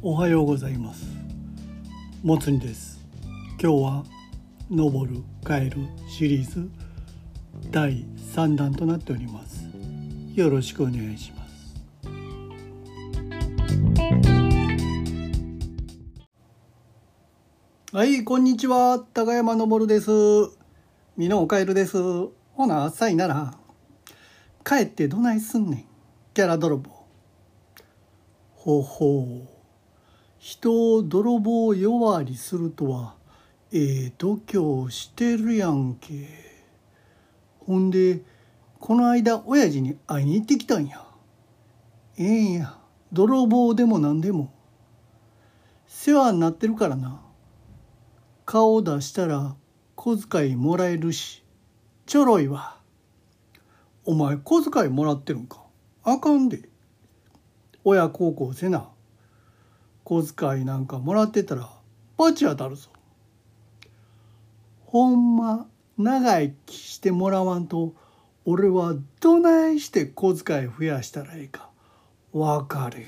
おはようございます。もつにです。今日は登る帰るシリーズ第3弾となっております。よろしくお願いします。はいこんにちは。高山登です。美濃帰るです。ほな朝いなら。帰ってどないすんねん。キャラ泥棒。ほほう。人を泥棒呼ばわりするとはええ度胸してるやんけ。ほんでこの間親父に会いに行ってきたんや。ええんや。泥棒でも何でも。世話になってるからな。顔出したら小遣いもらえるし。ちょろいわ。お前小遣いもらってるんか。あかんで。親孝行せな。小遣いなんかもらってたら罰当たるぞ。ほんま長生きしてもらわんと俺はどないして小遣い増やしたらええか分かれへん。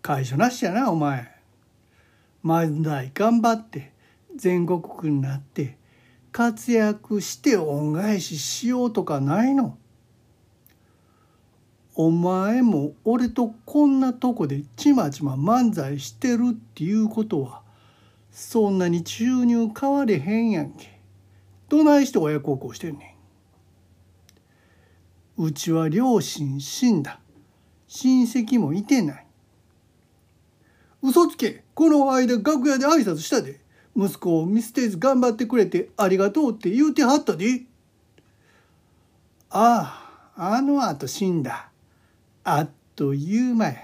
会社なしやなお前。漫才頑張って全国区になって活躍して恩返ししようとかないの？お前も俺とこんなとこでちまちま漫才してるっていうことはそんなに収入変われへんやんけ。どないして親孝行してんねん。うちは両親死んだ。親戚もいてない。嘘つけこの間楽屋で挨拶したで。息子を見捨てず頑張ってくれてありがとうって言うてはったで。ああ、あの後死んだ。あっという間や。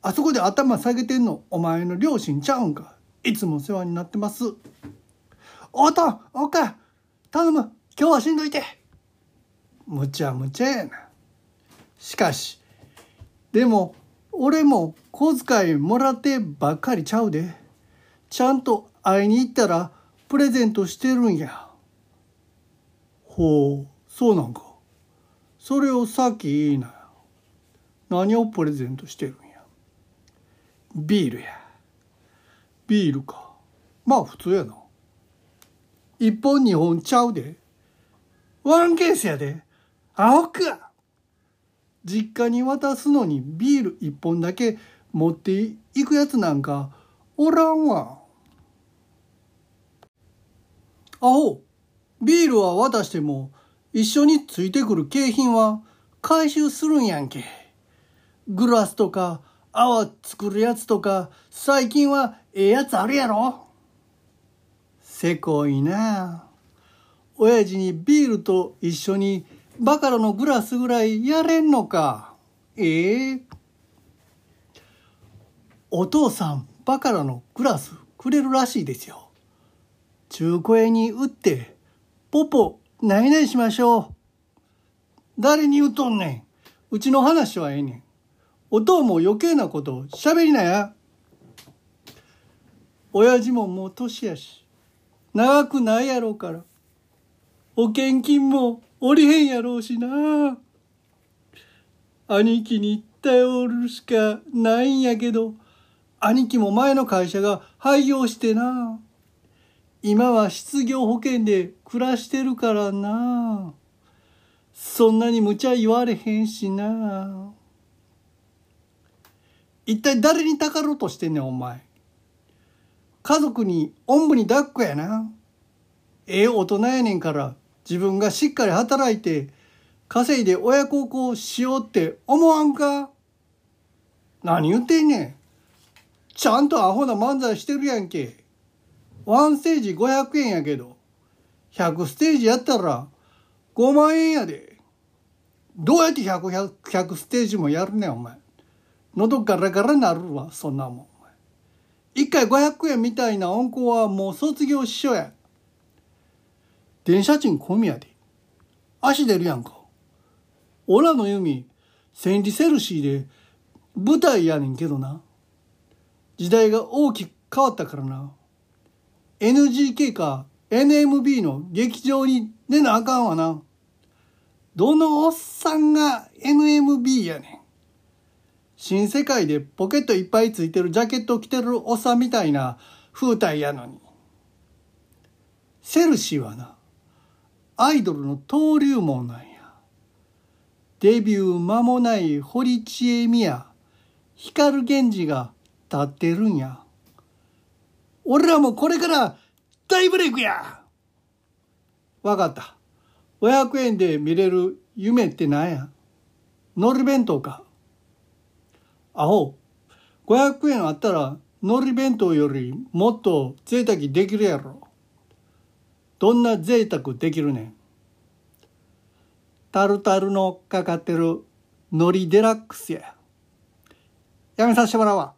あそこで頭下げてんのお前の両親ちゃうんか。いつも世話になってます。おとん、おか頼む、今日はしんどいて。むちゃむちゃやな。しかし、でも、俺も小遣いもらってばっかりちゃうで。ちゃんと会いに行ったらプレゼントしてるんや。ほう、そうなんか。それをさっき言いな。何をプレゼントしてるんや？ビールや。ビールか。まあ普通やな。一本二本ちゃうで。ワンケースやで。青か。実家に渡すのにビール一本だけ持っていくやつなんかおらんわ。アホ。ビールは渡しても一緒についてくる景品は回収するんやんけ。グラスとか泡作るやつとか最近はええやつあるやろ？せこいな。親父にビールと一緒にバカラのグラスぐらいやれんのか？ええ。お父さんバカラのグラスくれるらしいですよ。中古屋に売ってポポないないしましょう。誰に言うとんねん。うちの話はええねん。お父も余計なこと喋りなや。親父ももう年やし、長くないやろうから。保険金もおりへんやろうしな。兄貴に頼るしかないんやけど、兄貴も前の会社が廃業してな。今は失業保険で暮らしてるからな。そんなに無茶言われへんしな。一体誰にたかろうとしてんねんお前。家族におんぶに抱っこやな。ええ大人やねんから自分がしっかり働いて稼いで親孝行しようって思わんか？何言ってんねん。ちゃんとアホな漫才してるやんけ。ワンステージ500円やけど100ステージやったら5万円やで。どうやって 100, 100, 100ステージもやるねんお前。喉ガラガラなるわそんなもん。一回500円みたいな温厚はもう卒業ししょや。電車賃込みやで。足出るやんか。オラの弓千里セルシーで舞台やねんけどな。時代が大きく変わったからな。NGK か NMB の劇場に出なあかんわな。どのおっさんが NMB やねん。新世界でポケットいっぱいついてるジャケットを着てるおっさんみたいな風体やのに。セルシーはな、アイドルの登竜門なんや。デビュー間もない堀ちえみや光源氏が立ってるんや。俺らもこれから大ブレイクやわかった。500円で見れる夢って何や？のり弁当か？アホ。500円あったら海苔弁当よりもっと贅沢できるやろ。どんな贅沢できるねん。タルタルのかかってる海苔デラックスや。やめさせてもらうわ。